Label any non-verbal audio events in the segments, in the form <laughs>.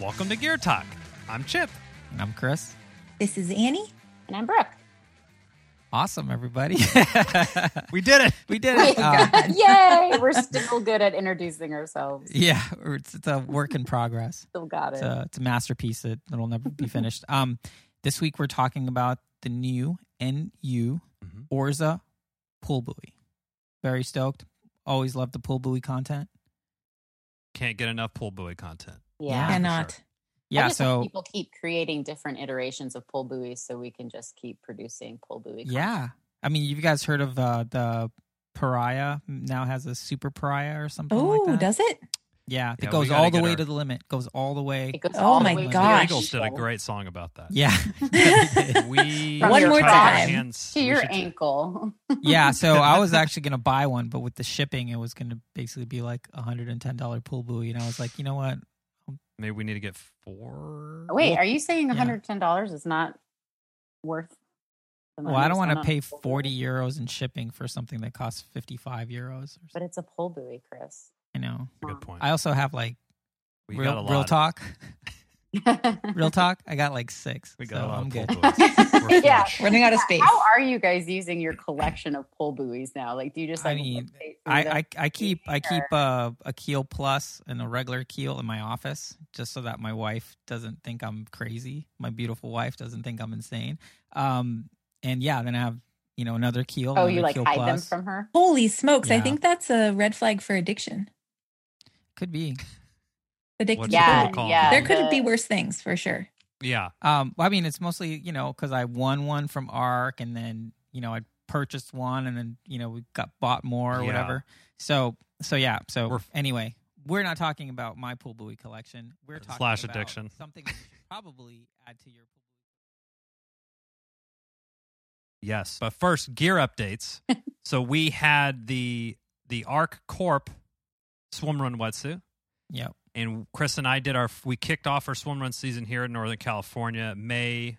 Welcome to Gear Talk. I'm Chip. And I'm Chris. This is Annie. And I'm Brooke. Awesome, everybody. <laughs> We did it. we did it. Uh, <laughs> Yay! We're still <laughs> good at introducing ourselves. yeah, it's, it's a work in progress. Still got It's it. a, it's a masterpiece that, that'll never be finished. Um, this week we're talking about the new NU Mhm. Orza pool buoy. Very stoked. Always love the pool buoy content. Can't get enough pool buoy content. yeah. for Cannot. sure. Yeah, I just hope so people keep creating different iterations of pull buoys so we can just keep producing pull buoy. content. yeah. I mean, you guys heard of uh, the Pariah now has a super Pariah or something Oh, like that? does it? yeah, Yeah, it we goes all the way our- to the limit. Goes all the way. It goes Oh all the my way to The gosh. Eagles did a great song about that. Yeah. <laughs> We One more time. hands- to your ankle. <laughs> yeah, so I was actually gonna buy one, but with the shipping, it was gonna basically be like a hundred and ten dollar pool buoy, and I was like, you know what? Maybe we need to get four. Wait, are you saying $110 is not worth the money? Well, I don't want to pay a pull buoy? forty euros in shipping for something that costs fifty five euros. Or But it's a pull buoy, Chris. I know. Good point. I also have like we got real lot. real of- talk, <laughs> real <laughs> talk. I got like six. We got so a lot I'm of good. pull buoys. <laughs> We're Yeah. Running out of space. How are you guys using your collection of pull buoys now? Like, do you just I mean, I. I I keep I keep a, a keel plus and a regular keel in my office just so that my wife doesn't think I'm crazy. My beautiful wife doesn't think I'm insane. Um, and yeah, then I have you know another keel. Oh, you like keel hide them from her? Holy smokes. I think that's a red flag for addiction. Could be. Addicted What's to Yeah, pool. yeah. There could the- be worse things for sure. Yeah. Um, well, I mean, it's mostly you know because I won one from Arc, and then you know I purchased one, and then you know we got bought more or Yeah. whatever. So so yeah. So We're- anyway, we're not talking about my pool buoy collection. We're talking Slash about addiction. Something that you should <laughs> probably add to your pool. Yes. But first, gear updates. <laughs> so we had the the Arc Corp swim run wetsuit. Yep. And Chris and I did our we kicked off our swim run season here in Northern California May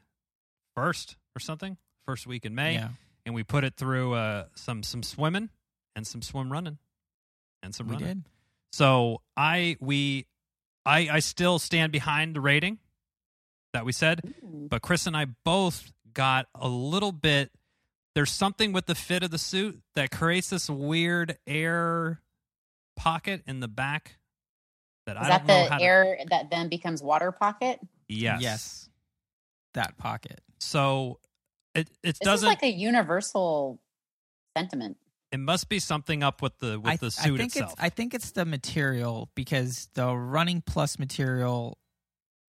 first or something, first week in May, Yeah. and we put it through uh, some some swimming and some swim running and some We running. did. So I we I I still stand behind the rating that we said, but Chris and I both got a little bit. There's something with the fit of the suit that creates this weird air pocket in the back that Is I that don't know the how to- air that then becomes water pocket? Yes. Yes. That pocket. So it it This doesn't. is like a universal sentiment. it must be something up with the with I, the I suit think itself. it's I think it's the material because the running plus material,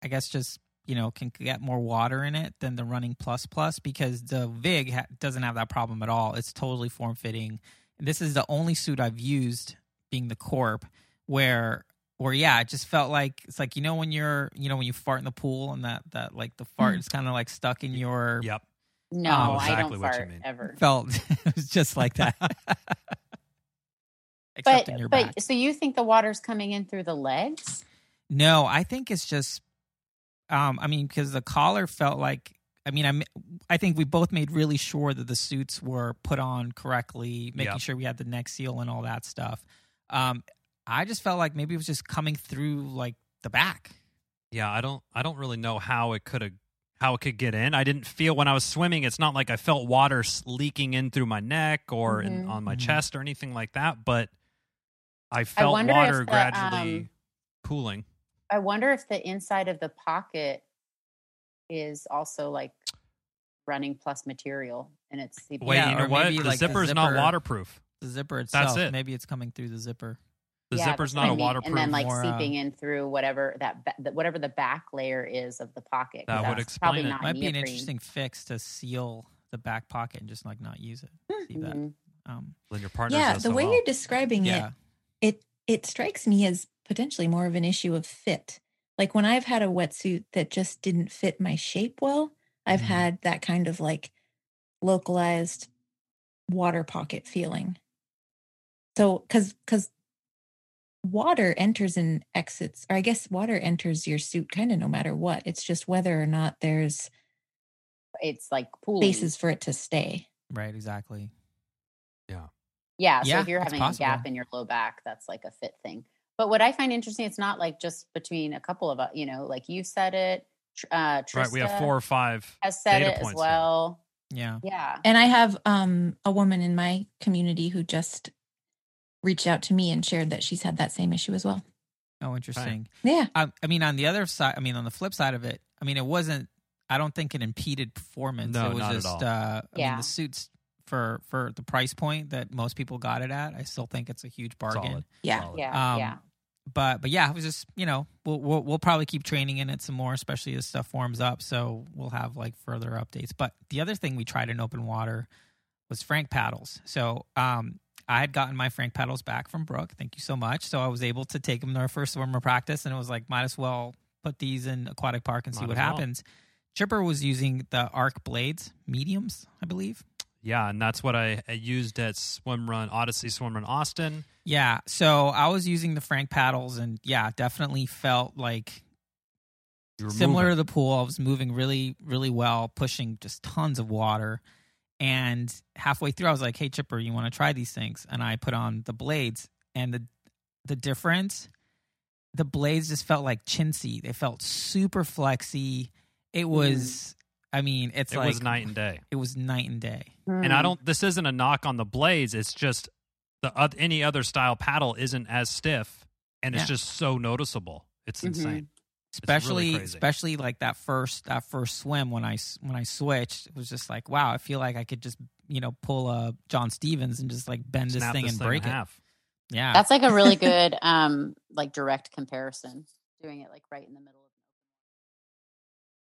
I guess, just you know can get more water in it than the running plus plus because the Vig ha- doesn't have that problem at all. It's totally form fitting. This is the only suit I've used, being the Corp, where where yeah, it just felt like it's like you know when you're you know when you fart in the pool and that that like the fart Mm. is kind of like stuck in your yep. No, Oh, I exactly don't what you fart mean. ever. felt <laughs> it was just like that. <laughs> Except But in your but back. so you think the water's coming in through the legs? No, I think it's just. Um, I mean, because the collar felt like. I mean, I I think we both made really sure that the suits were put on correctly, making Yep. sure we had the neck seal and all that stuff. Um, I just felt like maybe it was just coming through like the back. Yeah, I don't I don't really know how it could have how it could get in. I didn't feel when I was swimming. It's not like I felt water leaking in through my neck or in, Mhm. on my Mhm. chest or anything like that. But I felt wonder water the, gradually um, cooling. I wonder if the inside of the pocket is also like running plus material and it's seeping Wait, Yeah, you know or what? maybe, The like, the zipper's not waterproof. The zipper itself, That's it. maybe it's coming through the zipper. The Yeah, zipper's not what I a mean. waterproof. and then like more, uh, seeping in through whatever that ba- whatever the back layer is of the pocket. That would that's explain probably it. not Might be an interesting fix to seal the back pocket and just like not use it. See that? Um, then your partner Yeah, the way well. you're describing yeah. it, it it strikes me as potentially more of an issue of fit. Like when I've had a wetsuit that just didn't fit my shape well, I've Mhm. had that kind of like localized water pocket feeling. So cuz cuz water enters and exits, or I guess water enters your suit kind of no matter what. It's just whether or not there's It's like pool. spaces for it to stay. Right, exactly. Yeah. Yeah. So Yeah, if you're it's having a gap in your low back, that's like a fit thing. But what I find interesting, it's not like just between a couple of, uh, you know, like you said it. Uh, Trista right. We have four or five. has said data it as points here. well. Yeah. Yeah. And I have um, a woman in my community who just reached out to me and shared that she's had that same issue as well. Oh, interesting. Yeah. I, I mean, on the other side, I mean, on the flip side of it, I mean, it wasn't. I don't think it impeded performance. No, it was not at just. all. Uh, I mean, Yeah. the suits for for the price point that most people got it at, I still think it's a huge bargain. Solid. Yeah. Solid. Yeah. Um, yeah. But but yeah, it was just you know we'll, we'll we'll probably keep training in it some more, especially as stuff warms up. So we'll have like further updates. But the other thing we tried in open water was Frank paddles. So um, I had gotten my Frank paddles back from Brooke. Thank you so much. So I was able to take them to our first swimmer practice, and it was like might as well put these in aquatic park and see what well. happens. Chipper was using the Arc blades, mediums, I believe. Yeah, and that's what I, I used at Swim Run Odyssey Swim Run Austin. Yeah, so I was using the Frank paddles, and yeah, definitely felt like similar moving. to the pool. I was moving really, really well, pushing just tons of water. And halfway through, I was like, "Hey, Chipper, you want to try these things?" And I put on the blades, and the the difference, the blades just felt like chintzy. They felt super flexy. It was, I mean, it's It like was night and day. It was night and day. And I don't. This isn't a knock on the blades. It's just the oth- any other style paddle isn't as stiff, and it's Yeah. just so noticeable. It's Mhm. insane. Especially crazy. especially like that first that first swim when I s- when I switched it was just like wow I feel like I could just you know pull a John Stevens and just like bend this thing this and thing break in it half. yeah That's like a really <laughs> good, um, like direct comparison. Doing it like right in the middle.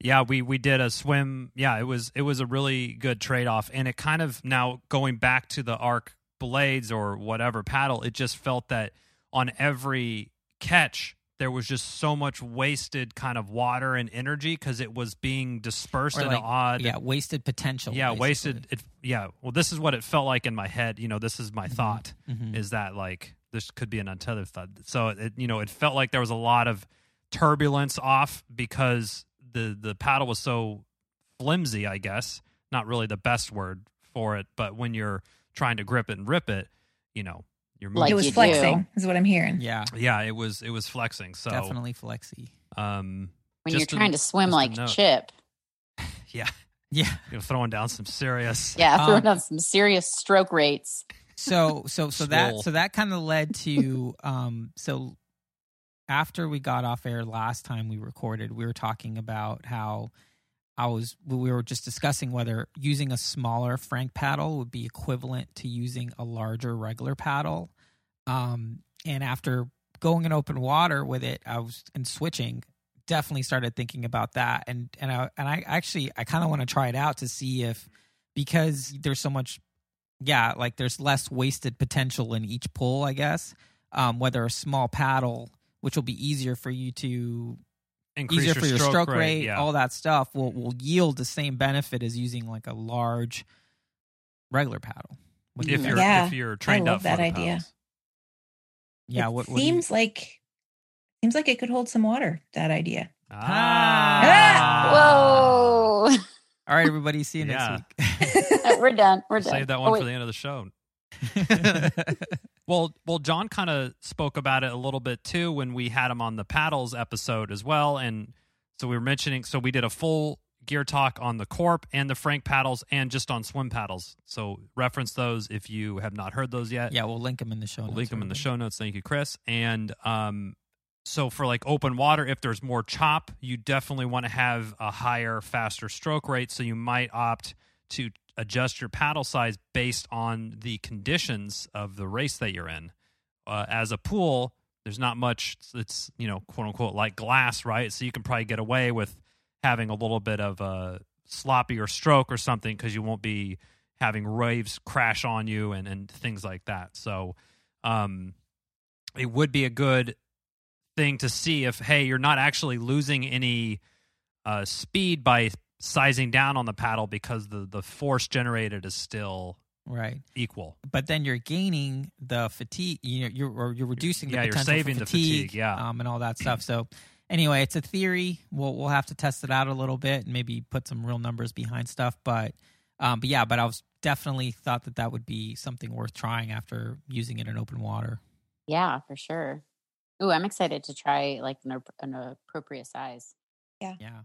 Yeah, we we did a swim. Yeah, it was it was a really good trade off, and it kind of now going back to the arc blades or whatever paddle, it just felt that on every catch there was just so much wasted kind of water and energy because it was being dispersed Or in like- an odd yeah wasted potential yeah basically. wasted it yeah well this is what it felt like in my head you know this is my Mhm. thought Mhm. is that like this could be an untethered thought so it you know it felt like there was a lot of turbulence off because the the paddle was so flimsy i guess not really the best word for it but when you're trying to grip it and rip it you know you're moving Like it was you do. flexing, is what I'm hearing. yeah yeah it was it was flexing so definitely flexy um When you're a- trying to swim like. Chip, <laughs> yeah yeah <laughs> you know throwing down some serious <laughs> yeah, throwing Um, out some serious stroke rates. so so so that so that kind of led to um so after we got off air last time we recorded we were talking about how I was we were just discussing whether using a smaller Frank paddle would be equivalent to using a larger regular paddle um and after going in open water with it I was and switching definitely started thinking about that and and I and I actually I kind of want to try it out to see if because there's so much yeah, like there's less wasted potential in each pull, I guess. Um, whether a small paddle, which will be easier for you to increase easier for your stroke, rate, rate yeah all that stuff will will yield the same benefit as using like a large regular paddle. What do you if you're Yeah, if you're trained love up that for the idea. paddles. yeah, It what, what do you- seems like seems like it could hold some water. That idea. Ah. Whoa! all right, <laughs> everybody, see you Yeah. next week. <laughs> We're done. We're done. Save that Oh, one wait. for the end of the show. <laughs> Well, well, John kind of spoke about it a little bit too when we had him on the paddles episode as well, and so we were mentioning. So we did a full gear talk on the Corp and the Frank paddles, and just on swim paddles. So reference those if you have not heard those yet. yeah, we'll link them in the show. We'll notes, link them in the show notes. Thank you, Chris. And um, so for like open water, if there's more chop, you definitely want to have a higher, faster stroke rate. So you might opt to adjust your paddle size based on the conditions of the race that you're in. Uh, as a pool, there's not much. It's you know, quote unquote, like glass, right? So you can probably get away with having a little bit of a sloppier stroke or something because you won't be having waves crash on you and, and things like that. So um, it would be a good thing to see if, hey, you're not actually losing any uh, speed by sizing down on the paddle because the, the force generated is still right. equal. But then you're gaining the fatigue. You know, you're or you're reducing the Yeah, you're potential saving for the fatigue, fatigue, yeah. um, and all that stuff. So anyway, it's a theory. We'll we'll have to test it out a little bit and maybe put some real numbers behind stuff. But um, but yeah, but I was definitely thought that that would be something worth trying after using it in open water. Yeah, for sure. Ooh, I'm excited to try like an, an appropriate size. Yeah yeah.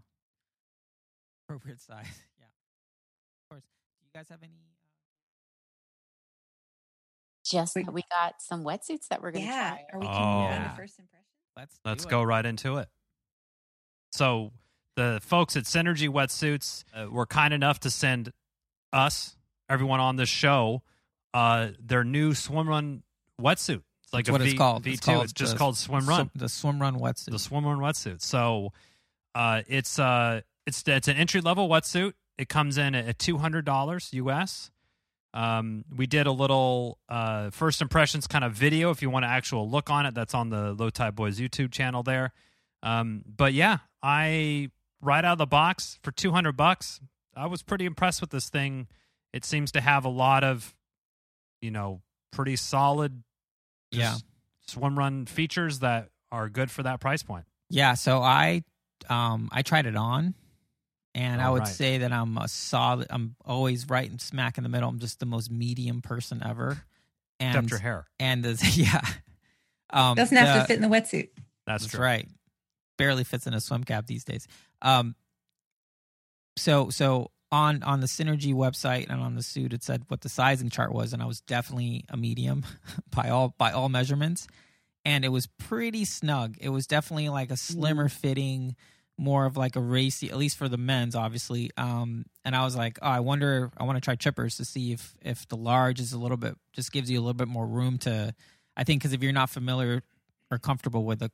Appropriate size. <laughs> Yeah. Of course. Do you guys have any? Just We- that we got some wetsuits that we're gonna Yeah. try. Are we can move on Yeah. first impression? Let's Let's go It. right into it. So, the folks at Synergy Wetsuits uh, were kind enough to send us, everyone on this show, uh, their new swim run wetsuit. It's like That's a what V- it's called. V2. It's called It's just the called Swim Run. Swim- the swim run wetsuit. the swim run wetsuit. So, uh, it's uh, it's it's an entry level wetsuit. It comes in at two hundred dollars US. Um, we did a little uh, first impressions kind of video. If you want to actual look on it, that's on the Low Tide Boys YouTube channel there. Um, but yeah, I right out of the box for two hundred bucks. I was pretty impressed with this thing. It seems to have a lot of, you know, pretty solid, yeah. swim run features that are good for that price point. Yeah, so I um I tried it on and I would right. say that I'm a solid I'm always right and smack in the middle. I'm just the most medium person ever. And Except your hair. and the, <laughs> yeah. Um Doesn't have the- to fit in the wetsuit. That's, That's true. right. Barely fits in a swim cap these days. Um so so on on the Synergy website and on the suit it said what the sizing chart was and I was definitely a medium <laughs> by all by all measurements and it was pretty snug. It was definitely like a slimmer fitting, more of like a racy, at least for the men's, obviously. Um, and I was like, oh, I wonder, I want to try chippers to see if if the large is a little bit, just gives you a little bit more room to. I think because if you're not familiar or comfortable with a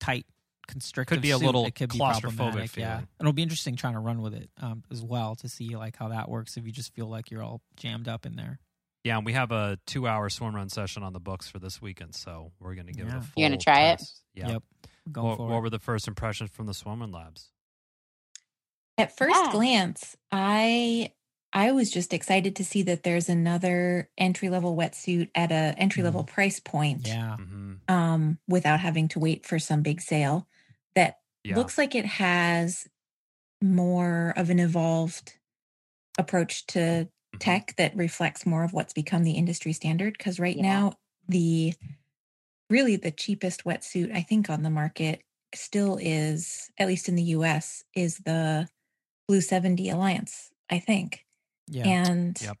tight constrictive, could be a suit, little it could be claustrophobic. Yeah, feeling. it'll be interesting trying to run with it um, as well to see like how that works. If you just feel like you're all jammed up in there. Yeah, and we have a two-hour swim run session on the books for this weekend, so we're going to give it a full. You're gonna try it? Yeah. Yep. Going What, for what were the first impressions from the swim run labs? At first Yeah. glance, I I was just excited to see that there's another entry level wetsuit at a entry level price point. Yeah. Mm-hmm. Um, without having to wait for some big sale. That Yeah. looks like it has more of an evolved approach to. Tech that reflects more of what's become the industry standard. Because right Yeah. now, the really the cheapest wetsuit I think on the market still is, at least in the US, is the Blue 70 Alliance, I think. Yeah. And Yep.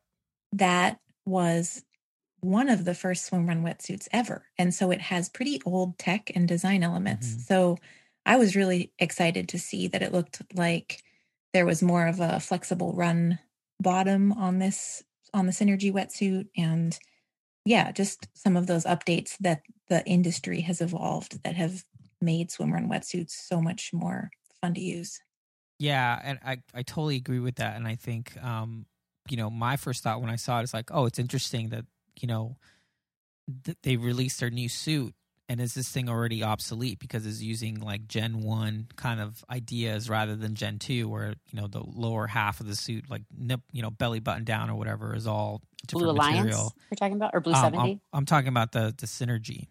that was one of the first swim run wetsuits ever. And so it has pretty old tech and design elements. Mhm. So I was really excited to see that it looked like there was more of a flexible run bottom on this on the synergy wetsuit and yeah, just some of those updates that the industry has evolved that have made swim run wetsuits so much more fun to use. Yeah, and I, I totally agree with that. And I think, um, you know, my first thought when I saw it is like, oh, it's interesting that, you know, th- they released their new suit and is this thing already obsolete because it's using like Gen 1 kind of ideas rather than Gen 2 where, you know, the lower half of the suit, like, nip, you know, belly button down or whatever is all different Blue Alliance material. we're talking about or Blue Um, 70? I'm, I'm talking about the the synergy.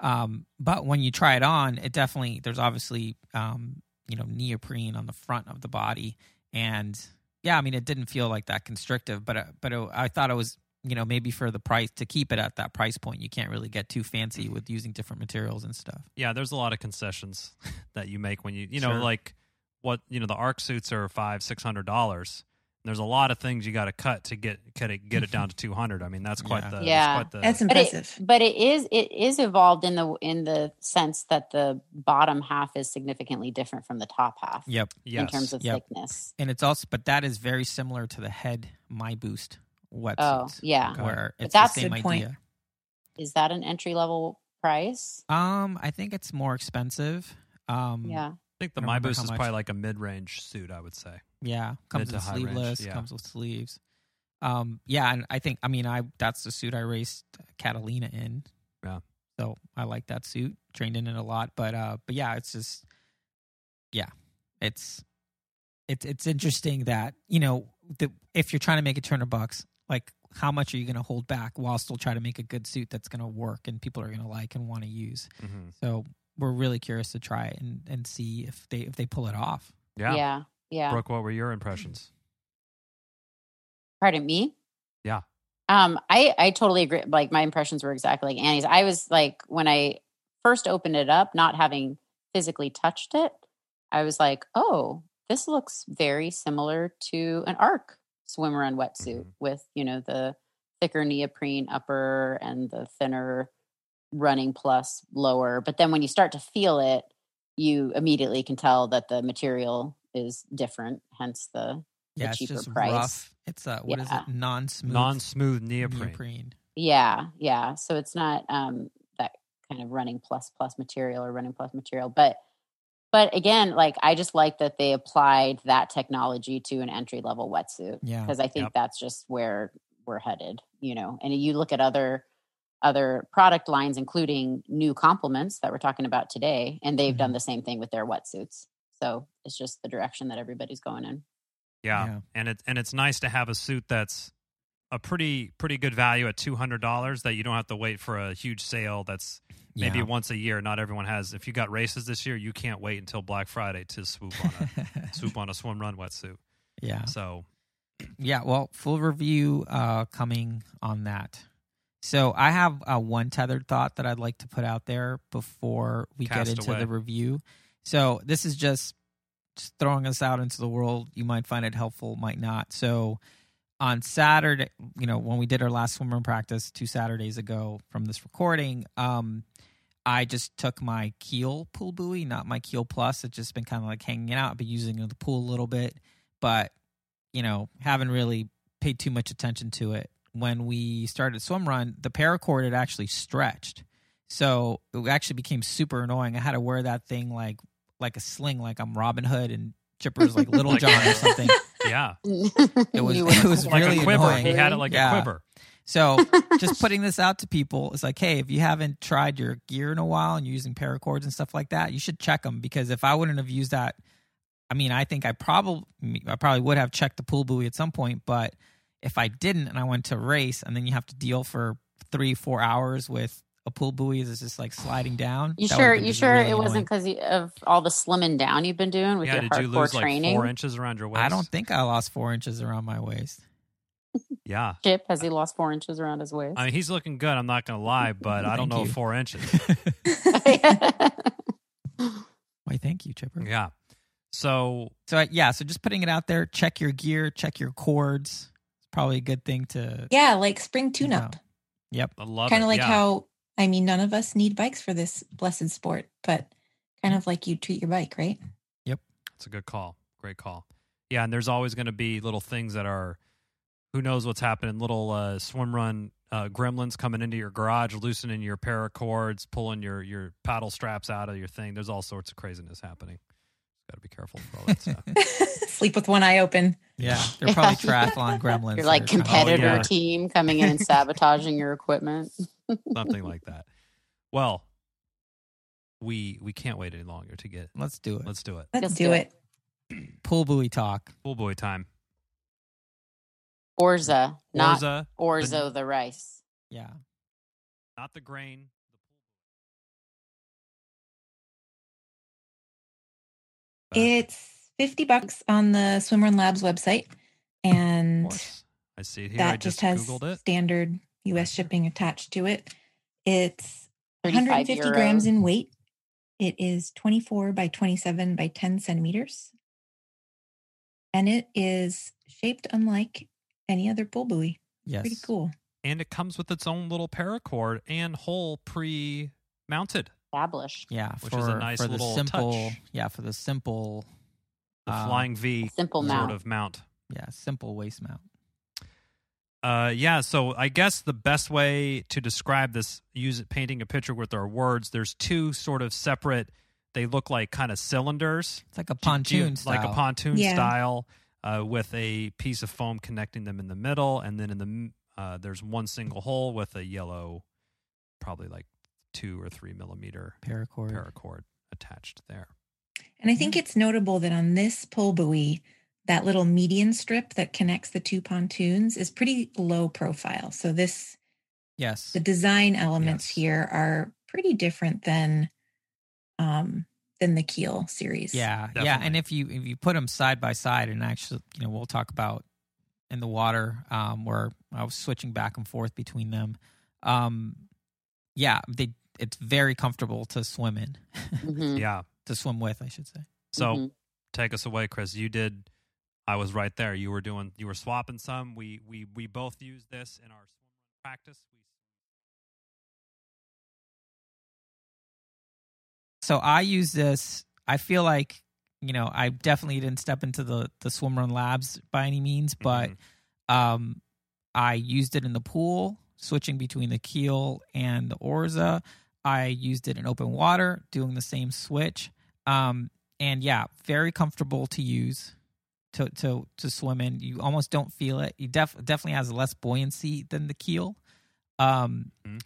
Um, but when you try it on, it definitely there's obviously um, you know neoprene on the front of the body, and yeah, I mean it didn't feel like that constrictive, but uh, but it, I thought it was you know maybe for the price to keep it at that price point, you can't really get too fancy mm-hmm. with using different materials and stuff. Yeah, there's a lot of concessions <laughs> that you make when you, you know, Sure. like what you know, the arc suits are five, six hundred dollars. There's a lot of things you got to cut to get get it, get it down mm-hmm. to two hundred. I mean, that's quite Yeah. the Yeah. That's quite the, That's but impressive. it, but it is it is evolved in the in the sense that the bottom half is significantly different from the top half Yep, yes. in terms of Yep. thickness. and it's also but that is very similar to the head My Boost wetsuits. Oh, yeah. Okay. where it's that's the a same good point. Is that an entry level price? Um, I think it's more expensive. Um, Yeah. I think the I don't My Boost how is much. probably like a mid range suit. I would say. Yeah, comes to in high range, sleeveless, yeah. comes with sleeves. Um, yeah, and I think I mean I that's the suit I raced Catalina in. Yeah. So I like that suit. Trained in it a lot, but uh, but yeah, it's just yeah, it's it's it's interesting that you know the, if you're trying to make a two hundred bucks, like how much are you going to hold back while still try to make a good suit that's going to work and people are going to like and want to use. Mhm. So we're really curious to try it and, and see if they if they pull it off. Yeah. yeah, yeah. Brooke, what were your impressions? Pardon me. Yeah. Um, I I totally agree. Like my impressions were exactly like Annie's. I was like when I first opened it up, not having physically touched it, I was like, oh, this looks very similar to an arc swim run wetsuit Mhm. with you know the thicker neoprene upper and the thinner running plus lower. But then when you start to feel it, you immediately can tell that the material is different. Hence the Yeah, the it's cheaper just price. rough. It's uh, what is Yeah. it? Non-smooth. Non-smooth neoprene. neoprene. Yeah, yeah. So it's not um that kind of running plus plus material or running plus material, but but again, like I just like that they applied that technology to an entry level wetsuit Yeah. because I think Yep. that's just where we're headed, you know. And you look at other other product lines including new complements that we're talking about today and they've done mm-hmm. the same thing with their wetsuits. So it's just the direction that everybody's going in. Yeah. Yeah. And it's and it's nice to have a suit that's a pretty pretty good value at two hundred dollars that you don't have to wait for a huge sale that's maybe Yeah. once a year. Not everyone has if you got races this year, you can't wait until Black Friday to swoop on a <laughs> swoop on a swim run wetsuit. yeah. So Yeah, well, full review uh, coming on that. So I have uh, one tethered thought that I'd like to put out there before we Cast get into away. the review. So this is just, just throwing us out into the world. You might find it helpful, might not. So on Saturday, you know, when we did our last swimmer practice two Saturdays ago from this recording, um, I just took my keel pool buoy, not my keel plus. It's just been kind of like hanging out. I've been using the pool a little bit, but you know, haven't really paid too much attention to it. When we started swim run, the paracord had actually stretched. So it actually became super annoying. I had to wear that thing like like a sling, like I'm Robin Hood and <laughs> Chipper's like Little John or something. Yeah. <laughs> It was- <laughs> it was Like really a quiver. annoying. He had it like Yeah. a quiver. So <laughs> just putting this out to people is like, hey, if you haven't tried your gear in a while and you're using paracords and stuff like that, you should check them because if I wouldn't have used that, I mean, I think I probably I probably would have checked the pool buoy at some point, but if I didn't and I went to race and then you have to deal for three four hours with a pool buoy that's just like sliding down. You that sure? You sure really it wasn't because of all the slimming down you've been doing with Yeah, your did you hardcore lose like training? four inches around your waist? I don't think I lost four inches around my waist. Yeah. Chip has he lost four inches around his waist? I mean, he's looking good. I'm not going to lie, but I don't know you. four inches. <laughs> Why, thank you, Chipper. Yeah. So So yeah, so just putting it out there. Check your gear. Check your cords. It's probably a good thing to. Yeah, like spring tune up. Yep. I love Kind of like yeah. how, I mean, none of us need bikes for this blessed sport, but kind of like you treat your bike, right? Yep. It's a good call. Great call. Yeah, and there's always going to be little things that are, who knows what's happening. Little uh, swim run uh, gremlins coming into your garage, loosening your paracords, pulling your your paddle straps out of your thing. There's all sorts of craziness happening. Got to be careful for all that stuff. <laughs> Sleep with one eye open. Yeah, they're probably triathlon <laughs> gremlins. Your like that are kinda- competitor Oh, yeah. team coming in and sabotaging your equipment. <laughs> Something like that. Well, we we can't wait any longer to get. Let's do it. Let's do it. Let's Just do do it. it. <clears throat> Pool buoy talk. Full boy time. Orza, not Orza, Orzo the rice. Yeah. not the grain. Uh, it's 50 bucks on the Swimrun Labs website. And. I see it here. I that just, just has it. standard US shipping attached to it. It's 35 150 grams in weight. It is 24 by 27 by 10 centimeters. And it is shaped unlike any other pool buoy. Yes. Pretty cool. and it comes with its own little paracord and hole pre-mounted. Established. Yeah. Which for, is a nice for the little simple. touch. Yeah, for the simple. The um, flying V Simple sort mount. of mount. Yeah, simple waist mount. Uh, yeah. So I guess the best way to describe this, use it painting a picture with our words. There's two sort of separate. They look like kind of cylinders, It's like a ge- pontoon ge- style. like a pontoon Yeah. style, uh, with a piece of foam connecting them in the middle, and then in the uh, there's one single hole with a yellow, probably like two or three millimeter paracord. paracord attached there. And I think it's notable that on this pull buoy, that little median strip that connects the two pontoons is pretty low profile. So this Yes. the design elements Yes. here are pretty different than um than the keel series. Yeah, yeah, and if you if you put them side by side, and actually, you know, we'll talk about in the water um, where I was switching back and forth between them. Um, yeah, they it's very comfortable to swim in, Mhm. Yeah. <laughs> to swim with, I should say. So Mhm. take us away, Chris. You did. I was right there. You were doing. You were swapping some. We we we both used this in our swim practice. We So I use this. I feel like you know I definitely didn't step into the the swim run labs by any means, but Mhm. um, I used it in the pool, switching between the keel and the orza. I used it in open water, doing the same switch. Um, and yeah, very comfortable to use to to to swim in. You almost don't feel it. You def- definitely has less buoyancy than the keel. Um, Mhm.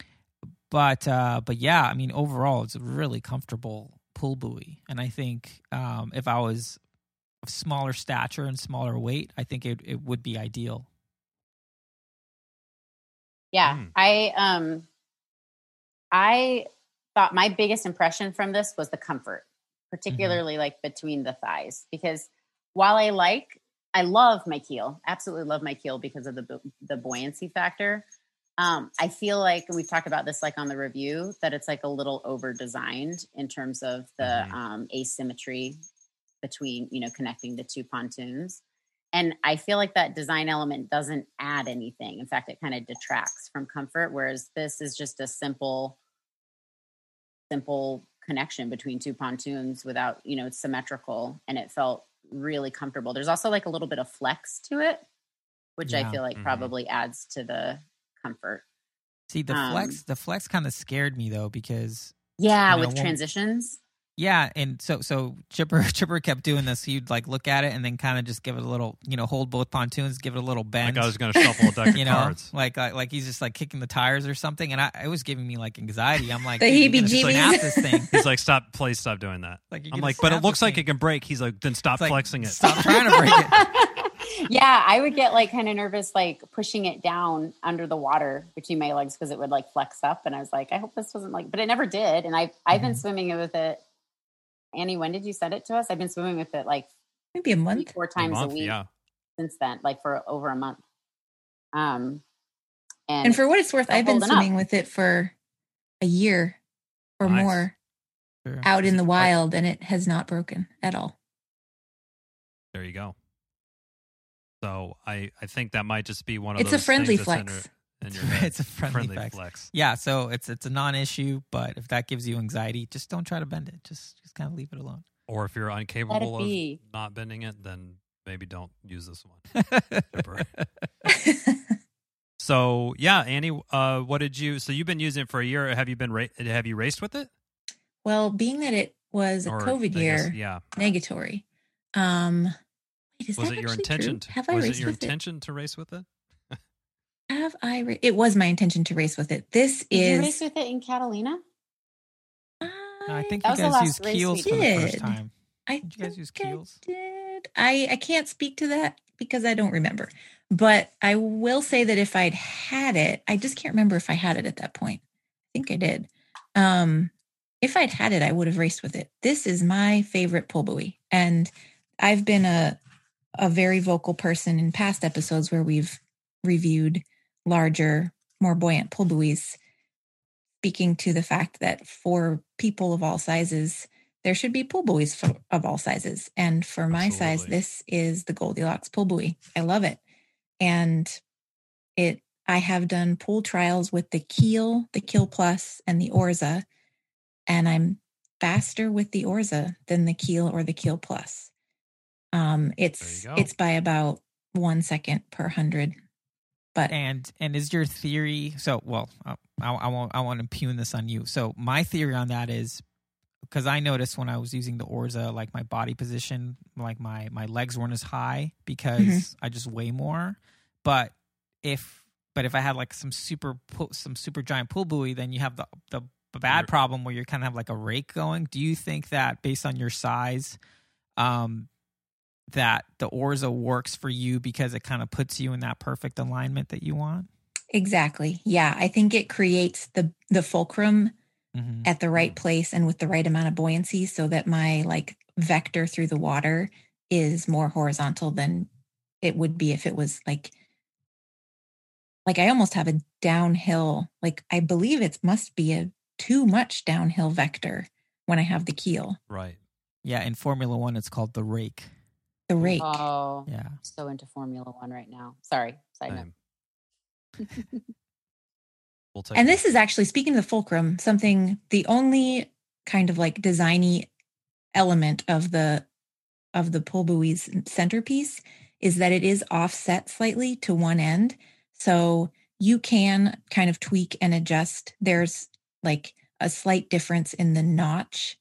but uh, but yeah, I mean overall, it's a really comfortable pool buoy. And I think um, if I was of smaller stature and smaller weight, I think it it would be ideal. Yeah, Mm. I um I thought my biggest impression from this was the comfort, particularly like between the thighs because while I like I love my keel, absolutely love my keel because of the the buoyancy factor. Um, I feel like and we've talked about this like on the review that it's like a little over designed in terms of the Mhm. um, asymmetry between you know connecting the two pontoons and i feel like that design element doesn't add anything in fact it kind of detracts from comfort whereas this is just a simple simple connection between two pontoons without you know it's symmetrical and it felt really comfortable there's also like a little bit of flex to it which Yeah. i feel like Mhm. probably adds to the comfort See the Um, flex the flex kind of scared me though because yeah You know, with transitions yeah, and so so Chipper <laughs> Chipper kept doing this. He'd like look at it and then kind of just give it a little, you know, hold both pontoons, give it a little bend. like I was going to shuffle a deck <laughs> of you know, cards. like, like like he's just like kicking the tires or something, and I it was giving me like anxiety. I'm like, The dude, you're heebie-jeebies. snap this thing. <laughs> He's like, stop, please stop doing that. Like I'm like, but it looks like thing. it can break. He's like, then stop It's like, flexing it. Stop trying to break it. yeah, I would get like kind of nervous, like pushing it down under the water between my legs because it would like flex up, and I was like, I hope this wasn't like, but it never did. And I've I've been Mhm. swimming with it. Annie, when did you send it to us? I've been swimming with it like Maybe a three, month. four times a, month, week Yeah. since then, like for over a month. Um, and, And for what it's worth, I've been holding up. swimming with it for a year or Nice. more Sure. out in the wild and it has not broken at all. There you go. So I, I think that might just be one of It's a those friendly things that's in flex. your- in It's, your head. <laughs> it's a friendly, flex. flex. Yeah, so it's it's a non-issue, but if that gives you anxiety, just don't try to bend it. Just just kind of leave it alone. Or if you're incapable of not bending it, then maybe don't use this one. <laughs> So yeah, Annie, uh, what did you? So you've been using it for a year. Have you been ra- have you raced with it? well, being that it was a Or, COVID I year, guess, yeah. negatory. Um, wait, is Was that it your intention? True? To, Have I was raced it your with intention to race with it? It? Have I? Ra- it was my intention to race with it. This did you is. race with it in Catalina? I think That you was guys last used keels for the first time. I Did you guys use think I keels? did. I I can't speak to that because I don't remember. But I will say that if I'd had it, I just can't remember if I had it at that point. I think I did. Um, if I'd had it, I would have raced with it. This is my favorite pull buoy, and I've been a a very vocal person in past episodes where we've reviewed larger, more buoyant pull buoys, speaking to the fact that for people of all sizes, there should be pull buoys for, of all sizes. And for my size, this is the Goldilocks pull buoy. I love it. And it I have done pull trials with the Keel, the Keel Plus, and the Orza, and I'm faster with the Orza than the Keel or the Keel Plus. Um, it's it's by about one second per hundred. But And and is your theory so? Well, uh, I, I won't. I won't impugn this on you. So my theory on that is because I noticed when I was using the Orza, like my body position, like my my legs weren't as high because Mhm. I just weigh more. But if but if I had like some super pull, some super giant pull buoy, then you have the the, the bad problem where you're kind of have like a rake going. Do you think that based on your size, um, that the orza works for you because it kind of puts you in that perfect alignment that you want. Exactly. Yeah, I think it creates the the fulcrum Mm-hmm. at the right place and with the right amount of buoyancy so that my like vector through the water is more horizontal than it would be if it was like like I almost have a downhill like I believe it must be a too much downhill vector when I have the keel. Right. Yeah, in Formula One, it's called the rake. The rake. Oh, Yeah. so into Formula One right now. Sorry, side note. <laughs> We'll take And that. this is actually speaking of the fulcrum, something the only kind of like designy element of the of the pull buoy's centerpiece is that it is offset slightly to one end. So you can kind of tweak and adjust. There's like a slight difference in the notch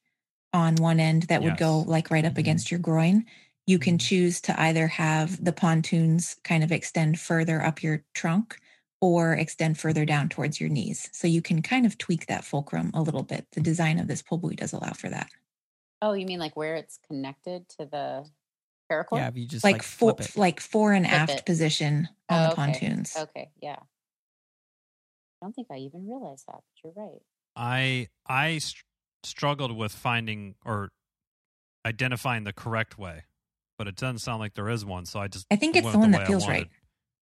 on one end that would go like right up Mhm. against your groin. You can Mhm. choose to either have the pontoons kind of extend further up your trunk or extend further down towards your knees. So you can kind of tweak that fulcrum a little bit. The design of this pull buoy does allow for that. Oh, you mean like where it's connected to the paracord? Yeah, you just like, like, fo- flip it. like fore and Flip aft it. position on Oh, the okay. pontoons. Okay, yeah. I don't think I even realized that, but you're right. I I str- struggled with finding or identifying the correct way, but it doesn't sound like there is one. So I just I think it's the one way that feels right.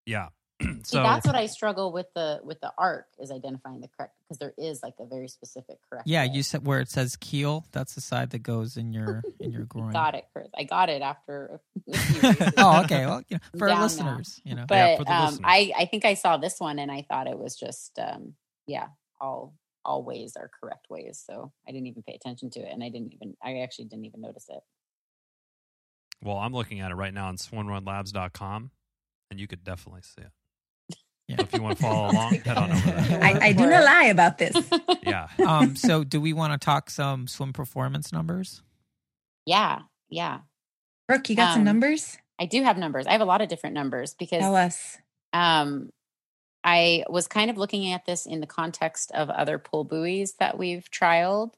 Yeah. <clears throat> See, so that's what I struggle with the with the arc is identifying the correct because there is like a very specific correct. yeah, way. you said where it says keel. That's the side that goes in your in your <laughs> groin. got it, Chris. I got it after. A few <laughs> oh, okay. Well, you know, for Down our now. listeners, you know. But for the um, listeners. I I think I saw this one and I thought it was just um, yeah all all ways are correct ways. So I didn't even pay attention to it and I didn't even I actually didn't even notice it. Well, I'm looking at it right now on swimrunlabs.com, and you could definitely see it. Yeah. So if you want to follow along, <laughs> head on over there. I, I do not lie about this. <laughs> Yeah. <laughs> um, so do we want to talk some swim performance numbers? yeah, yeah. Brooke, you got some Um, numbers? I do have numbers. I have a lot of different numbers because Tell us. um, I was kind of looking at this in the context of other pull buoys that we've trialed.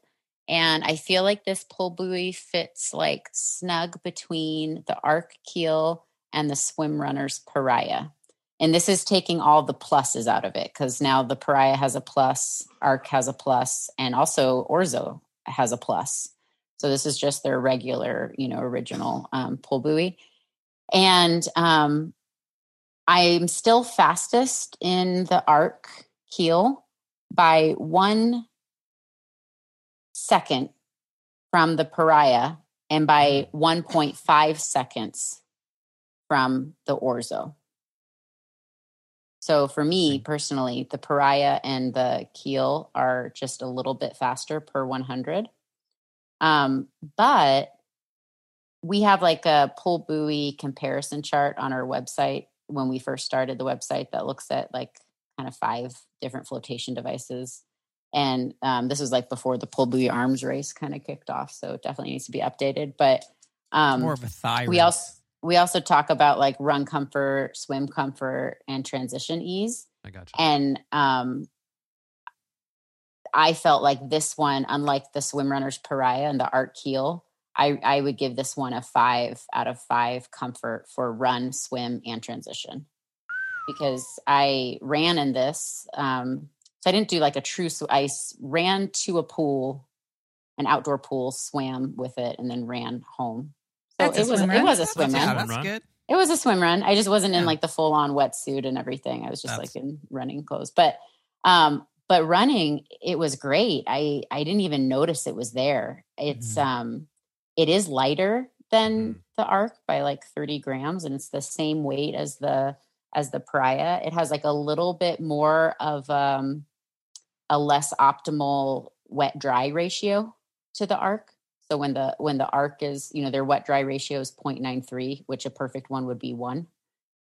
And I feel like this pull buoy fits like snug between the arc keel and the swim runner's pariah. And this is taking all the pluses out of it because now the pariah has a plus, arc has a plus, and also orzo has a plus. So this is just their regular, you know, original um, buoy. And um, I'm still fastest in the arc keel by one second from the pariah and by 1.5 seconds from the orzo. So for me personally, the pariah and the keel are just a little bit faster per 100. Um, but we have like a pull buoy comparison chart on our website when we first started the website that looks at like kind of five different flotation devices. And um, this was like before the pull buoy arms race kind of kicked off, so it definitely needs to be updated. But um, More of a thigh. we race. also we also talk about like run comfort, swim comfort, and transition ease. I got you. And um, I felt like this one, unlike the swim runner's pariah and the arc keel, I, I would give this one a five out of five comfort for run, swim, and transition. Because I ran in this. Um, so I didn't do like a true, sw- I s- ran to a pool, an outdoor pool, swam with it, and then ran home. So That's a it was swim it was a swim yeah, run. that's good. It was a swim run. I just wasn't in like the full on wetsuit and everything. I was just That's- like in running clothes. But um but running it was great. I I didn't even notice it was there. It's Mhm. um it is lighter than Mhm. the arc by like 30 grams and it's the same weight as the as the pariah. It has like a little bit more of um a less optimal wet dry ratio to the arc. So when the when the arc is, you know, their wet dry ratio is 0.93, which a perfect one would be one.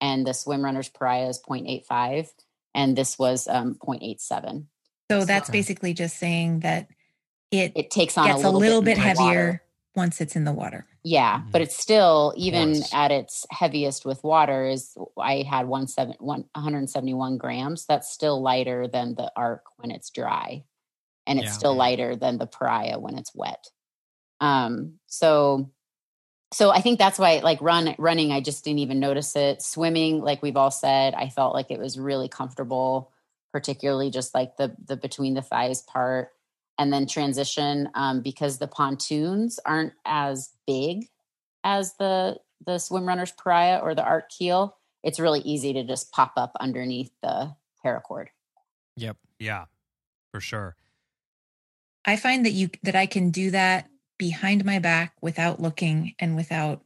And the swim runner's pariah is 0.85. And this was um 0.87. So that's Okay. basically just saying that it, It takes on gets a little, bit, more heavier water. Once it's in the water. Yeah, but it's still even Porous. at its heaviest with water is I had one seven one 171 grams. That's still lighter than the arc when it's dry, and it's Yeah. still lighter than the pariah when it's wet. Um, so so I think that's why like run running I just didn't even notice it. Swimming, like we've all said, I felt like it was really comfortable, particularly just like the the between the thighs part. And then transition um, because the pontoons aren't as big as the the swim runner's pariah or the arc keel. It's really easy to just pop up underneath the paracord. Yep. Yeah, for sure. I find that you that I can do that behind my back without looking and without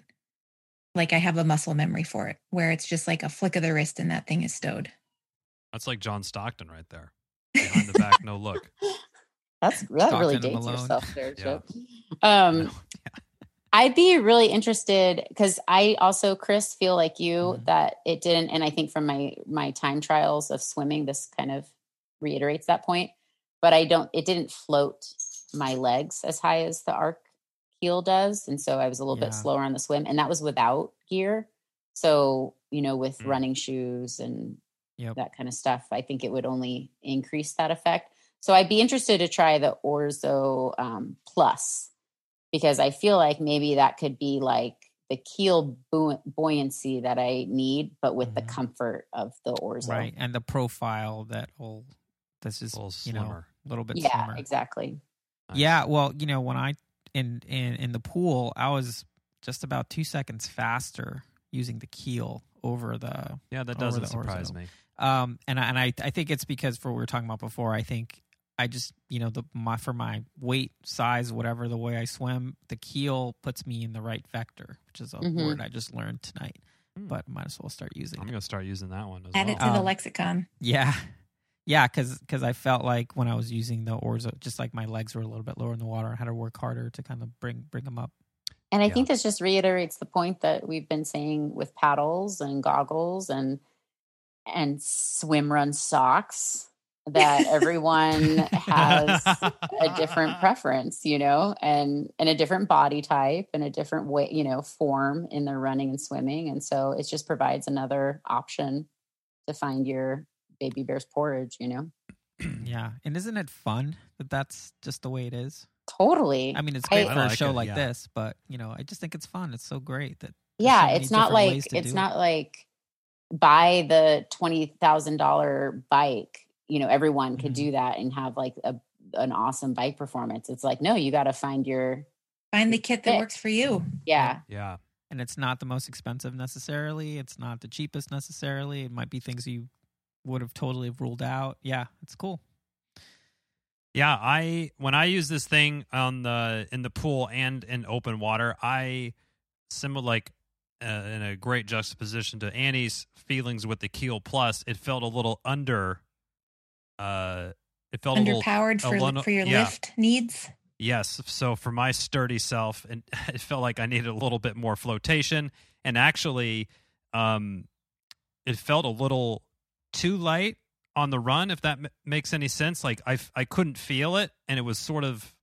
like I have a muscle memory for it where it's just like a flick of the wrist and that thing is stowed. That's like John Stockton right there. Behind the back, no look. <laughs> That's that really Stockton dates Malone. yourself there, Yeah. <laughs> Um, I'd be really interested because I also, Chris, feel like you Mhm. that it didn't, and I think from my my time trials of swimming, this kind of reiterates that point. But I don't, it didn't float my legs as high as the arc keel does, and so I was a little bit slower on the swim, and that was without gear. So you know, with Mm. running shoes and Yep. that kind of stuff, I think it would only increase that effect. So I'd be interested to try the Orzo um, Plus because I feel like maybe that could be like the keel buoy- buoyancy that I need, but with the Mhm. comfort of the Orzo. Right. And the profile that will this is A little you know a little bit Yeah, slimmer. exactly. Nice. Yeah, well, you know, when I in in in the pool, I was just about two seconds faster using the keel over the Yeah, that doesn't surprise orzo. me. um and I, and I I think it's because for what we were talking about before. I think I just you know the my for my weight size whatever the way I swim, the keel puts me in the right vector, which is a Mhm. word I just learned tonight. Hmm. But might as well start using I'm it. going to start using that one as Add well. it to the Um, lexicon. Yeah. <laughs> Yeah, because because I felt like when I was using the orzo, just like my legs were a little bit lower in the water, I had to work harder to kind of bring bring them up. And I Yeah. think this just reiterates the point that we've been saying with paddles and goggles and and swim run socks that everyone <laughs> has a different preference, you know, and and a different body type and a different way, you know, form in their running and swimming. And so it just provides another option to find your baby bear's porridge, you know. <clears throat> Yeah, and isn't it fun that that's just the way it is? Totally. I mean, it's great I for a like show it, like yeah. this, but you know, I just think it's fun. It's so great that yeah, so it's not like it's do not like buy the twenty thousand dollar bike. You know, everyone could Mhm. do that and have like a an awesome bike performance. It's like no, you got to find your Find the kit that fit. works for you. yeah. yeah. and it's not the most expensive necessarily. It's not the cheapest necessarily. It might be things you would have totally ruled out. Yeah, it's cool. Yeah, I when I use this thing on the in the pool and in open water, I similar like uh, in a great juxtaposition to Annie's feelings with the Keel Plus. It felt a little under. Uh, it felt a little Underpowered for a little- for your yeah. lift needs. Yes. So for my sturdy self, and <laughs> it felt like I needed a little bit more flotation. And actually, um, it felt a little too light on the run, if that m- makes any sense. Like I, f- I couldn't feel it, and it was sort of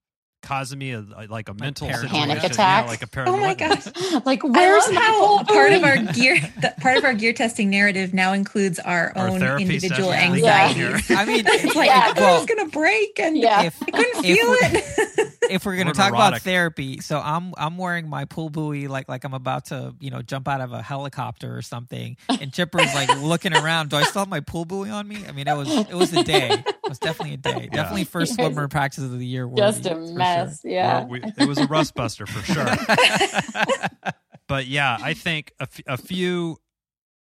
causing me a, like a mental paranoia. situation. Panic Yeah, attack? like a Oh paranoia. my gosh. <laughs> like where's love my whole <laughs> part of our gear the, part of our gear testing narrative now includes our, Our own individual session we got I mean, it's like Yeah. I thought it was gonna break and Yeah. if I couldn't feel we're- it. If we're gonna We're talk neurotic. about therapy, so I'm I'm wearing my pool buoy like like I'm about to you know jump out of a helicopter or something, and Chipper's like <laughs> looking around. Do I still have my pool buoy on me? I mean, it was it was a day. It was definitely a day. Definitely <laughs> first You swimmer practice of the year. just worthy, a for sure. mess. Yeah. We, it was a rust buster for sure. <laughs> but yeah, I think a, f- a few.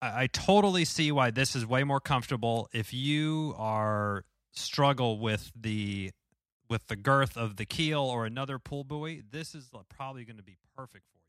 I, I totally see why this is way more comfortable. If you are struggle with the with the girth of the keel or another pull buoy, this is probably going to be perfect for you.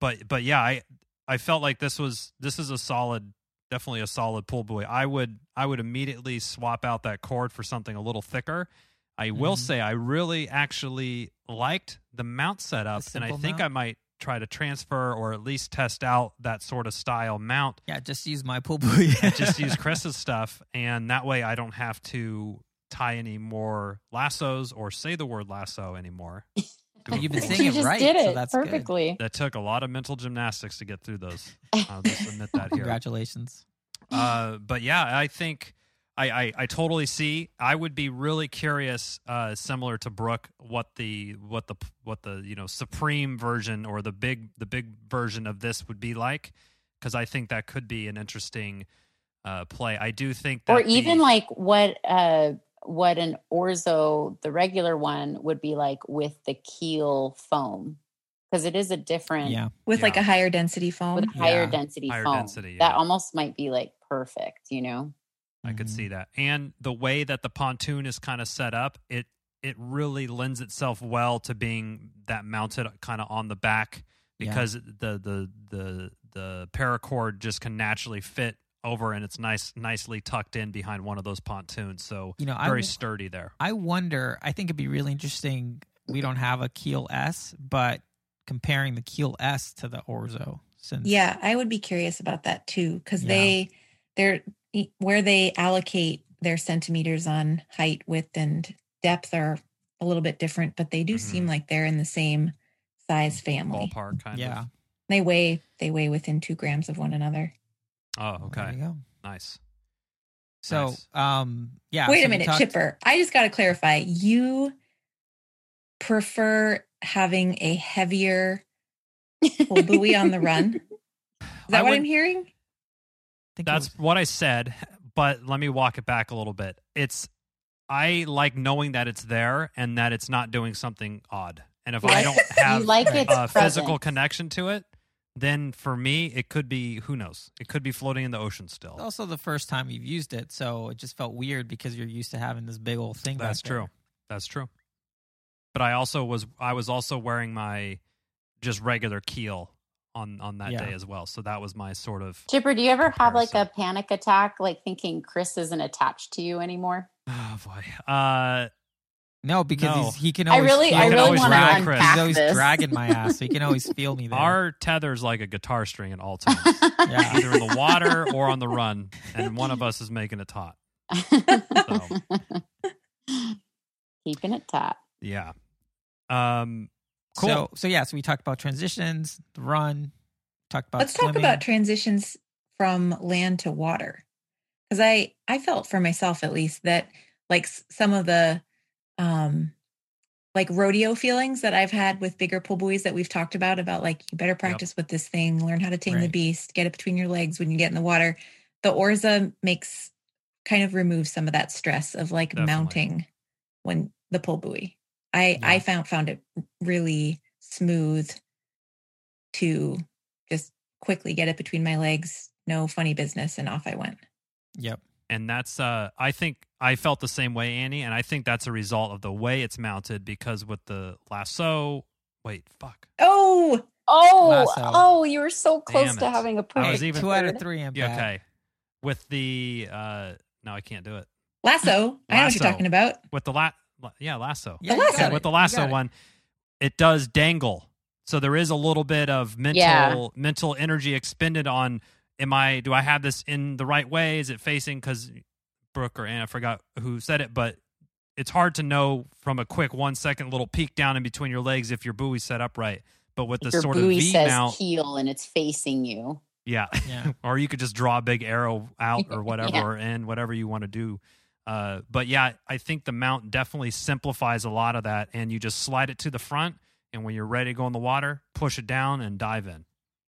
But but yeah, I I felt like this was this is a solid definitely a solid pull buoy. I would I would immediately swap out that cord for something a little thicker. I will Mhm. say I really actually liked the mount setup, and I think I might try to transfer or at least test out that sort of style mount. Yeah, just use my pool buoy. <laughs> just <laughs> use Chris's stuff, and that way I don't have to tie any more lassos or say the word lasso anymore. <laughs> You've been saying you it just right, did it so it that's good. perfectly. That took a lot of mental gymnastics to get through those. I'll just admit that here. Congratulations. Uh, but yeah, I think I, I, I totally see. I would be really curious, uh, similar to Brooke, what the what the what the you know supreme version or the big the big version of this would be like, because I think that could be an interesting uh, play. I do think that or even the- like what uh what an orzo the regular one would be like with the keel foam because it is a different Yeah. with like a higher density foam. with higher Yeah. density Higher foam density, that almost might be like perfect you know I could Mhm. see that. And the way that the pontoon is kind of set up, it it really lends itself well to being that mounted kind of on the back Yeah. because the the the the paracord just can naturally fit over and it's nice nicely tucked in behind one of those pontoons. So You know, I very w- sturdy there. I wonder. I think it'd be really interesting. We don't have a Keel S, but comparing the Keel S to the Orzo, since Yeah, I would be curious about that too because Yeah. they they're where they allocate their centimeters on height, width, and depth are a little bit different, but they do seem like they're in the same size family. Ballpark kind yeah. of. They weigh they weigh within two grams of one another. Oh, Well, There okay. you go. Nice. So, Nice. um, yeah. Wait so a minute, talked- Chipper. I just got to clarify. You prefer having a heavier <laughs> pull buoy on the run? Is that I what would- I'm hearing? I think That's was- what I said, but let me walk it back a little bit. It's I like knowing that it's there and that it's not doing something odd. And if I don't <laughs> have like Right. its a physical connection to it, then for me it could be who knows. It could be floating in the ocean still. it's also the first time you've used it, so it just felt weird because you're used to having this big old thing. That's back there. true. That's true. But I also was I was also wearing my just regular keel on on that Yeah. day as well. So that was my sort of chipper do you ever have like a panic attack like thinking chris isn't attached to you anymore <sighs> oh boy. Uh No, because No. He's, he can I always. really- I me. really He's wanna drag- unpack He's always this. dragging my ass, so he can always <laughs> feel me there. our tether's like a guitar string at all times. Yeah. Either in the water <laughs> or on the run, and one of us is making it taut. <laughs> keeping it taut Yeah. Um cool. So, so yeah, so we talked about transitions, the run, talked about Let's swimming. talk about transitions from land to water. Because I I felt for myself at least that like some of the um like rodeo feelings that I've had with bigger pull buoys that we've talked about about like you better practice with this thing, learn how to tame the beast, get it between your legs when you get in the water. The Orza makes kind of removes some of that stress of like Definitely. mounting when the pull buoy. I Yeah. I found found it really smooth to just quickly get it between my legs, no funny business, and off I went. Yep. and that's uh I think I felt the same way, Annie, and I think that's a result of the way it's mounted because with the lasso wait, fuck. Oh, oh Lasso. oh you were so close to having a perfect was even- Two out of three. I'm Yeah, okay. With the uh no, I can't do it. lasso! I know what you're talking about. With the la, la- yeah, lasso. Yeah, lasso. got Yeah, with the lasso got it. one, it does dangle. So there is a little bit of mental Yeah. mental energy expended on am I do I have this in the right way? Is it facing cuz Brooke or Anna I forgot who said it, but it's hard to know from a quick 1 second little peek down in between your legs if your buoy's set up right. But with the your sort of V says mount, heel and it's facing you yeah. Yeah. <laughs> or you could just draw a big arrow out <laughs> or whatever Yeah. or in whatever you want to do uh, but yeah i think the mount definitely simplifies a lot of that and you just slide it to the front and when you're ready to go in the water push it down and dive in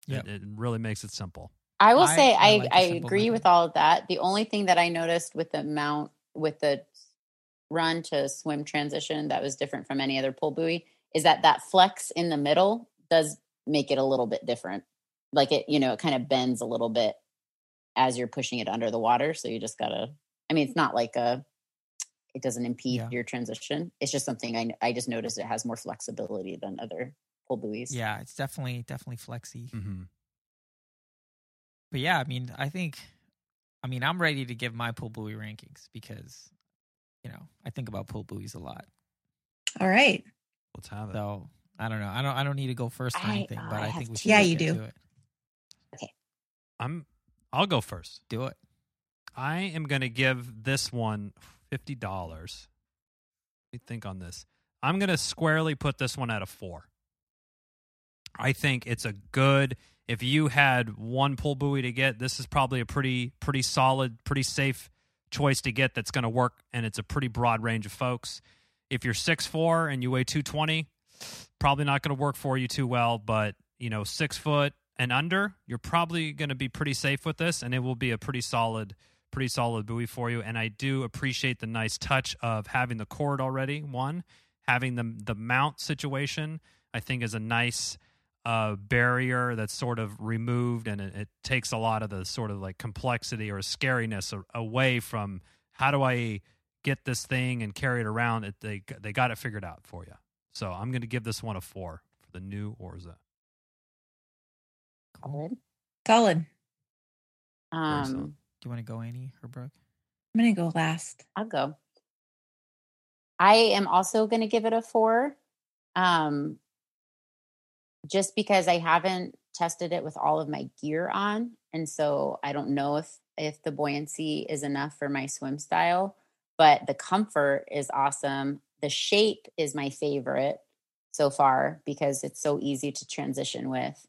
Yep. it, it really makes it simple I will I- say I I, like I agree method. with all of that. The only thing that I noticed with the mount with the run to swim transition that was different from any other pull buoy is that that flex in the middle does make it a little bit different. Like it, you know, it kind of bends a little bit as you're pushing it under the water. So you just gotta. I mean, it's not like a. It doesn't impede Yeah. your transition. It's just something I I just noticed it has more flexibility than other pull buoys. Yeah, it's definitely definitely flexy. mm-hmm. But yeah, I mean, I think, I mean, I'm ready to give my pull buoy rankings because, you know, I think about pull buoys a lot. All right. let's have it So I don't know. I don't. I don't need to go first or I- anything, oh, but I I think we should. Yeah, you get do. to it. i'm i'll go first Do it. I am going to give this one $50 let me think on this i'm going to squarely put this one at a four I think it's a good. If you had one pull buoy to get, this is probably a pretty pretty solid, pretty safe choice to get that's going to work, and it's a pretty broad range of folks. If you're 6'4 and you weigh 220, probably not going to work for you too well, but you know, six foot and under, you're probably going to be pretty safe with this, and it will be a pretty solid, pretty solid buoy for you. And I do appreciate the nice touch of having the cord already. One, having the the mount situation, I think is a nice uh, barrier that's sort of removed, and it, it takes a lot of the sort of like complexity or scariness away from how do I get this thing and carry it around. It, they they got it figured out for you. So I'm going to give this one a four for the new Orza. Solid. Solid. solid. Um, Do you want to go, Annie or Brooke? I'm gonna go last. I'll go. I am also going to give it a four, um, just because I haven't tested it with all of my gear on, and so I don't know if if the buoyancy is enough for my swim style. But the comfort is awesome. The shape is my favorite so far because it's so easy to transition with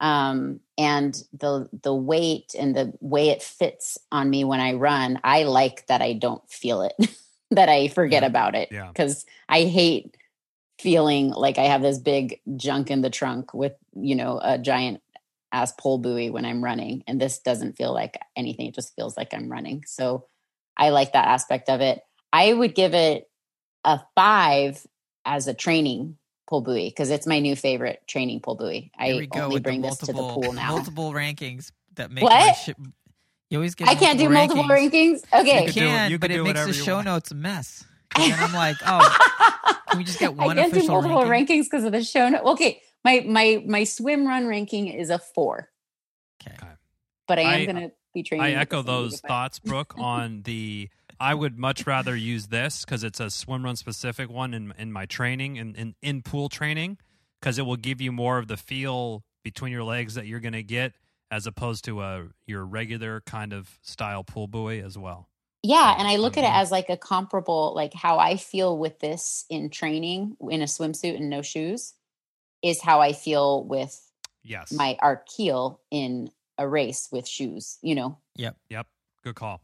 um, and the the weight and the way it fits on me when I run, I like that I don't feel it, <laughs> that I forget Yeah. about it Yeah. because I hate feeling like I have this big junk in the trunk with you know a giant ass pole buoy when I'm running, and this doesn't feel like anything. It just feels like I'm running. So I like that aspect of it. I would give it a five as a training pull buoy because it's my new favorite training pull buoy. I we go only bring the this to the pool now. multiple rankings that make What? my shi- You always get. I can't do multiple rankings. Okay. You could do it- can, you but could it makes the show want. notes a mess. <laughs> then I'm like, oh, can we just get one I can't do multiple ranking? rankings because of the show note. Okay, my my my swim run ranking is a four, okay. but I am I- going to be training. I echo those thoughts, Brooke, on the. I would much rather use this because it's a swim run specific one in in my training and in, in pool training because it will give you more of the feel between your legs that you're going to get as opposed to a your regular kind of style pool buoy as well. Yeah, and I look at it as like a comparable, like how I feel with this in training in a swimsuit and no shoes, is how I feel with Yes. my arc keel in a race with shoes. You know, Yep. Yep. Good call.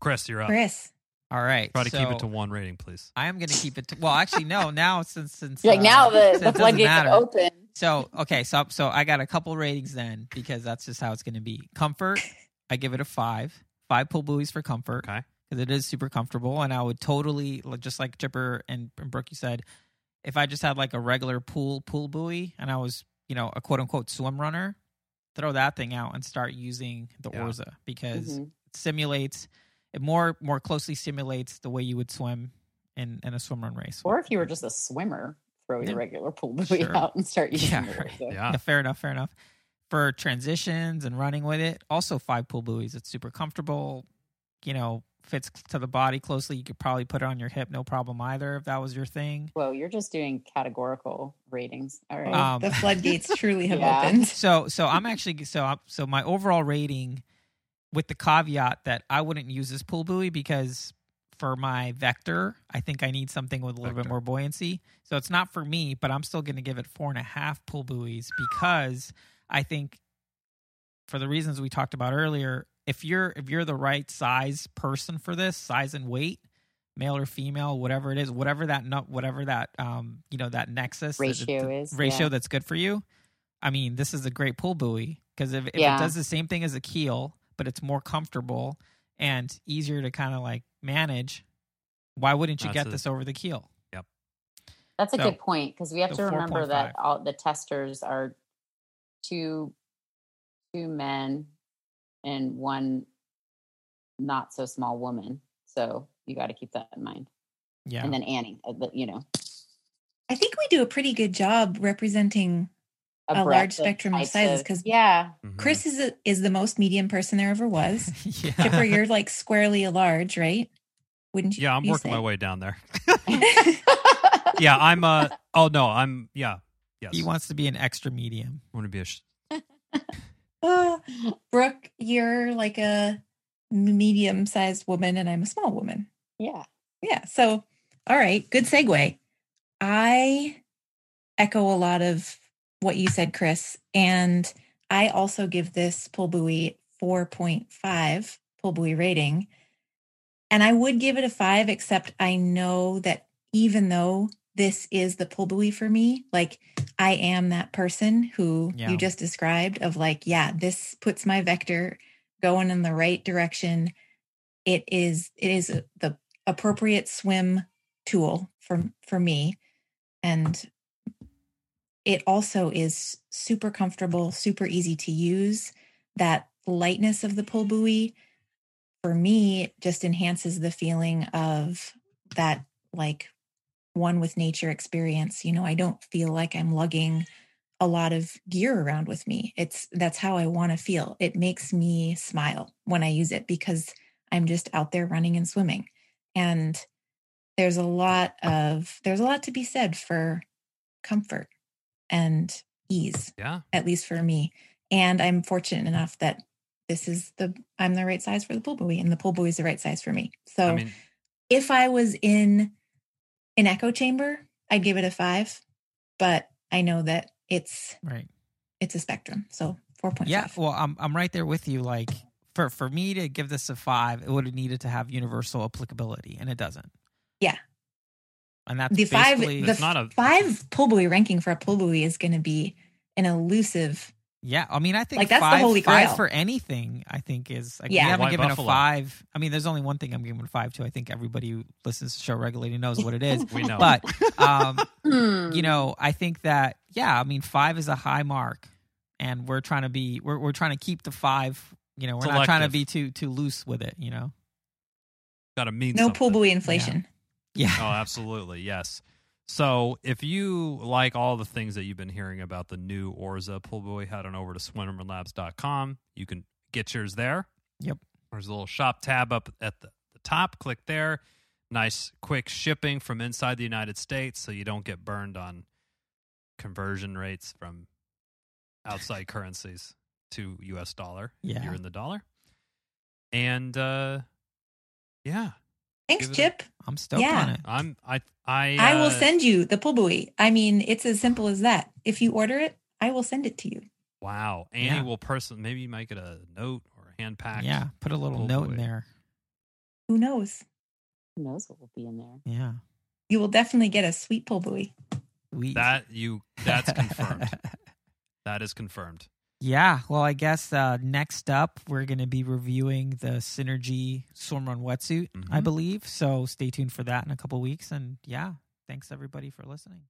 Chris, you're up. Chris. All right. Try to keep it to one rating, please. I am going to keep it. To, well, actually, no. Now since since like uh, now the the it floodgates are open. So okay, so so I got a couple ratings then because that's just how it's going to be. Comfort, I give it a five. Five pull buoys for comfort Okay. because it is super comfortable, and I would totally just like Chipper and, and Brooke you said, if I just had like a regular pool pool buoy and I was you know a quote unquote swim runner, throw that thing out and start using the Yeah. Orza because Mhm. it simulates it more more closely simulates the way you would swim in in a swim run race. Or if you were just a swimmer, throw Yeah. your regular pool buoy Sure. out and start <laughs> using Yeah, the right. Orza. Yeah. Yeah, fair enough, fair enough. For transitions and running with it, also five pool buoys. It's super comfortable. You know, fits to the body closely. You could probably put it on your hip, no problem either, if that was your thing. Well, you're just doing categorical ratings. All right. Um, the floodgates truly have <laughs> Yeah. opened. So, so I'm actually so I'm, so my overall rating, with the caveat that I wouldn't use this pull buoy because for my vector, I think I need something with a little bit more buoyancy. So it's not for me, but I'm still going to give it four and a half pull buoys because I think, for the reasons we talked about earlier, if you're if you're the right size person for this, size and weight, male or female, whatever it is, whatever that whatever that um you know that nexus the- the- Ratio the is, ratio yeah. that's good for you. I mean, this is a great pull buoy because if, if Yeah. it does the same thing as a keel, but it's more comfortable and easier to kind of like manage, why wouldn't you That's get a- this over the keel? Yep. That's a So, good point because we have to remember that 4.5. all the testers are two two men and one not so small woman. So you got to keep that in mind. Yeah. And then Annie, uh, you know, I think we do a pretty good job representing A large spectrum of sizes because yeah, Mhm. Chris is a, is the most medium person there ever was. <laughs> yeah. Chipper, you're <laughs> like squarely a large, right? Wouldn't you? Yeah, I'm you working say? my way down there. <laughs> yeah, I'm. Uh. Oh no, I'm. Yeah. Yes. he wants to be an extra medium. I want to be a. Sh- Oh, Brooke, you're like a medium sized woman, and I'm a small woman. yeah. Yeah. So, all right, good segue. I echo a lot of what you said, Chris, and I also give this pull buoy 4.5 pull buoy rating. And I would give it a five, except I know that even though this is the pull buoy for me, like I am that person who Yeah. you just described of like, yeah, this puts my vector going in the right direction. It is it is the appropriate swim tool for for me and it also is super comfortable, super easy to use. That lightness of the pull buoy for me just enhances the feeling of that like one with nature experience. You know, I don't feel like I'm lugging a lot of gear around with me. It's that's how I want to feel. It makes me smile when I use it because I'm just out there running and swimming. And there's a lot of there's a lot to be said for comfort and ease Yeah. at least for me. And I'm fortunate enough that this is the I'm the right size for the pull buoy, and the pull buoy is the right size for me. So I mean, if I was in an echo chamber, I'd give it a five. But I know that it's Right. it's a spectrum. So four point. Yeah, well, I'm I'm right there with you. Like for for me to give this a five, it would have needed to have universal applicability, and it doesn't. Yeah. And that's the five the not a- five pull buoy ranking for a pull buoy is going to be an elusive. Yeah, I mean, I think Like, that's the five, holy five grail. for anything. I think is like Yeah. we haven't White given Buffalo. a five. I mean, there's only one thing I'm giving a five to. I think everybody who listens to the show regularly knows what it is. <laughs> we know. but um, <laughs> Hmm. you know, I think that yeah, I mean, five is a high mark, and we're trying to be we're we're trying to keep the five. You know, we're not trying to be too too loose with it. You know, got to mean No something. pull buoy inflation. yeah, Oh, absolutely. Yes. So if you like all the things that you've been hearing about the new Orza pull buoy, head on over to swimrunlabs.com. You can get yours there. Yep. There's a little shop tab up at the, the top. Click there. Nice quick shipping from inside the United States so you don't get burned on conversion rates from outside currencies to US dollar. Yeah. You're in the dollar. And uh yeah, Thanks, Give it a- Chip. I'm stoked Yeah. on it. I'm I I I will uh, send you the pull buoy. I mean, it's as simple as that. If you order it, I will send it to you. Wow. Annie Yeah. will person maybe you might get a note or a hand packed. Yeah, put a little pull note in there. Who knows? Who knows what will be in there? Yeah, You will definitely get a sweet pull buoy. we That you that's <laughs> confirmed. that is confirmed. Yeah, well, I guess uh, next up we're going to be reviewing the Synergy Swim Run wetsuit, I Mhm. believe. So stay tuned for that in a couple weeks. And yeah, thanks everybody for listening.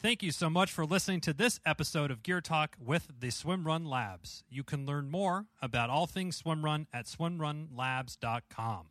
Thank you so much for listening to this episode of Gear Talk with the Swim Run Labs. You can learn more about all things swim run at swimrunlabs.com.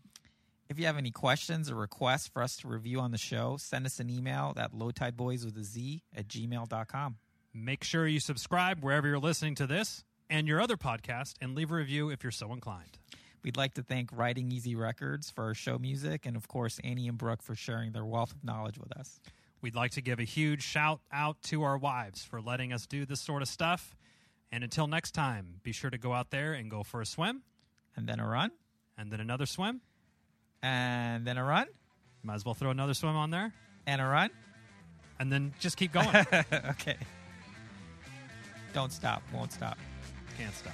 If you have any questions or requests for us to review on the show, send us an email at lowtideboys with a Z at gmail.com. Make sure you subscribe wherever you're listening to this and your other podcast and leave a review if you're so inclined. We'd like to thank RidingEasy Records for our show music and, of course, Annie and Brooke for sharing their wealth of knowledge with us. We'd like to give a huge shout out to our wives for letting us do this sort of stuff. And until next time, be sure to go out there and go for a swim And then a run, and then another swim. And then a run, Might as well throw another swim on there and a run. and then just keep <laughs> going. okay. Don't stop, won't stop. Can't stop.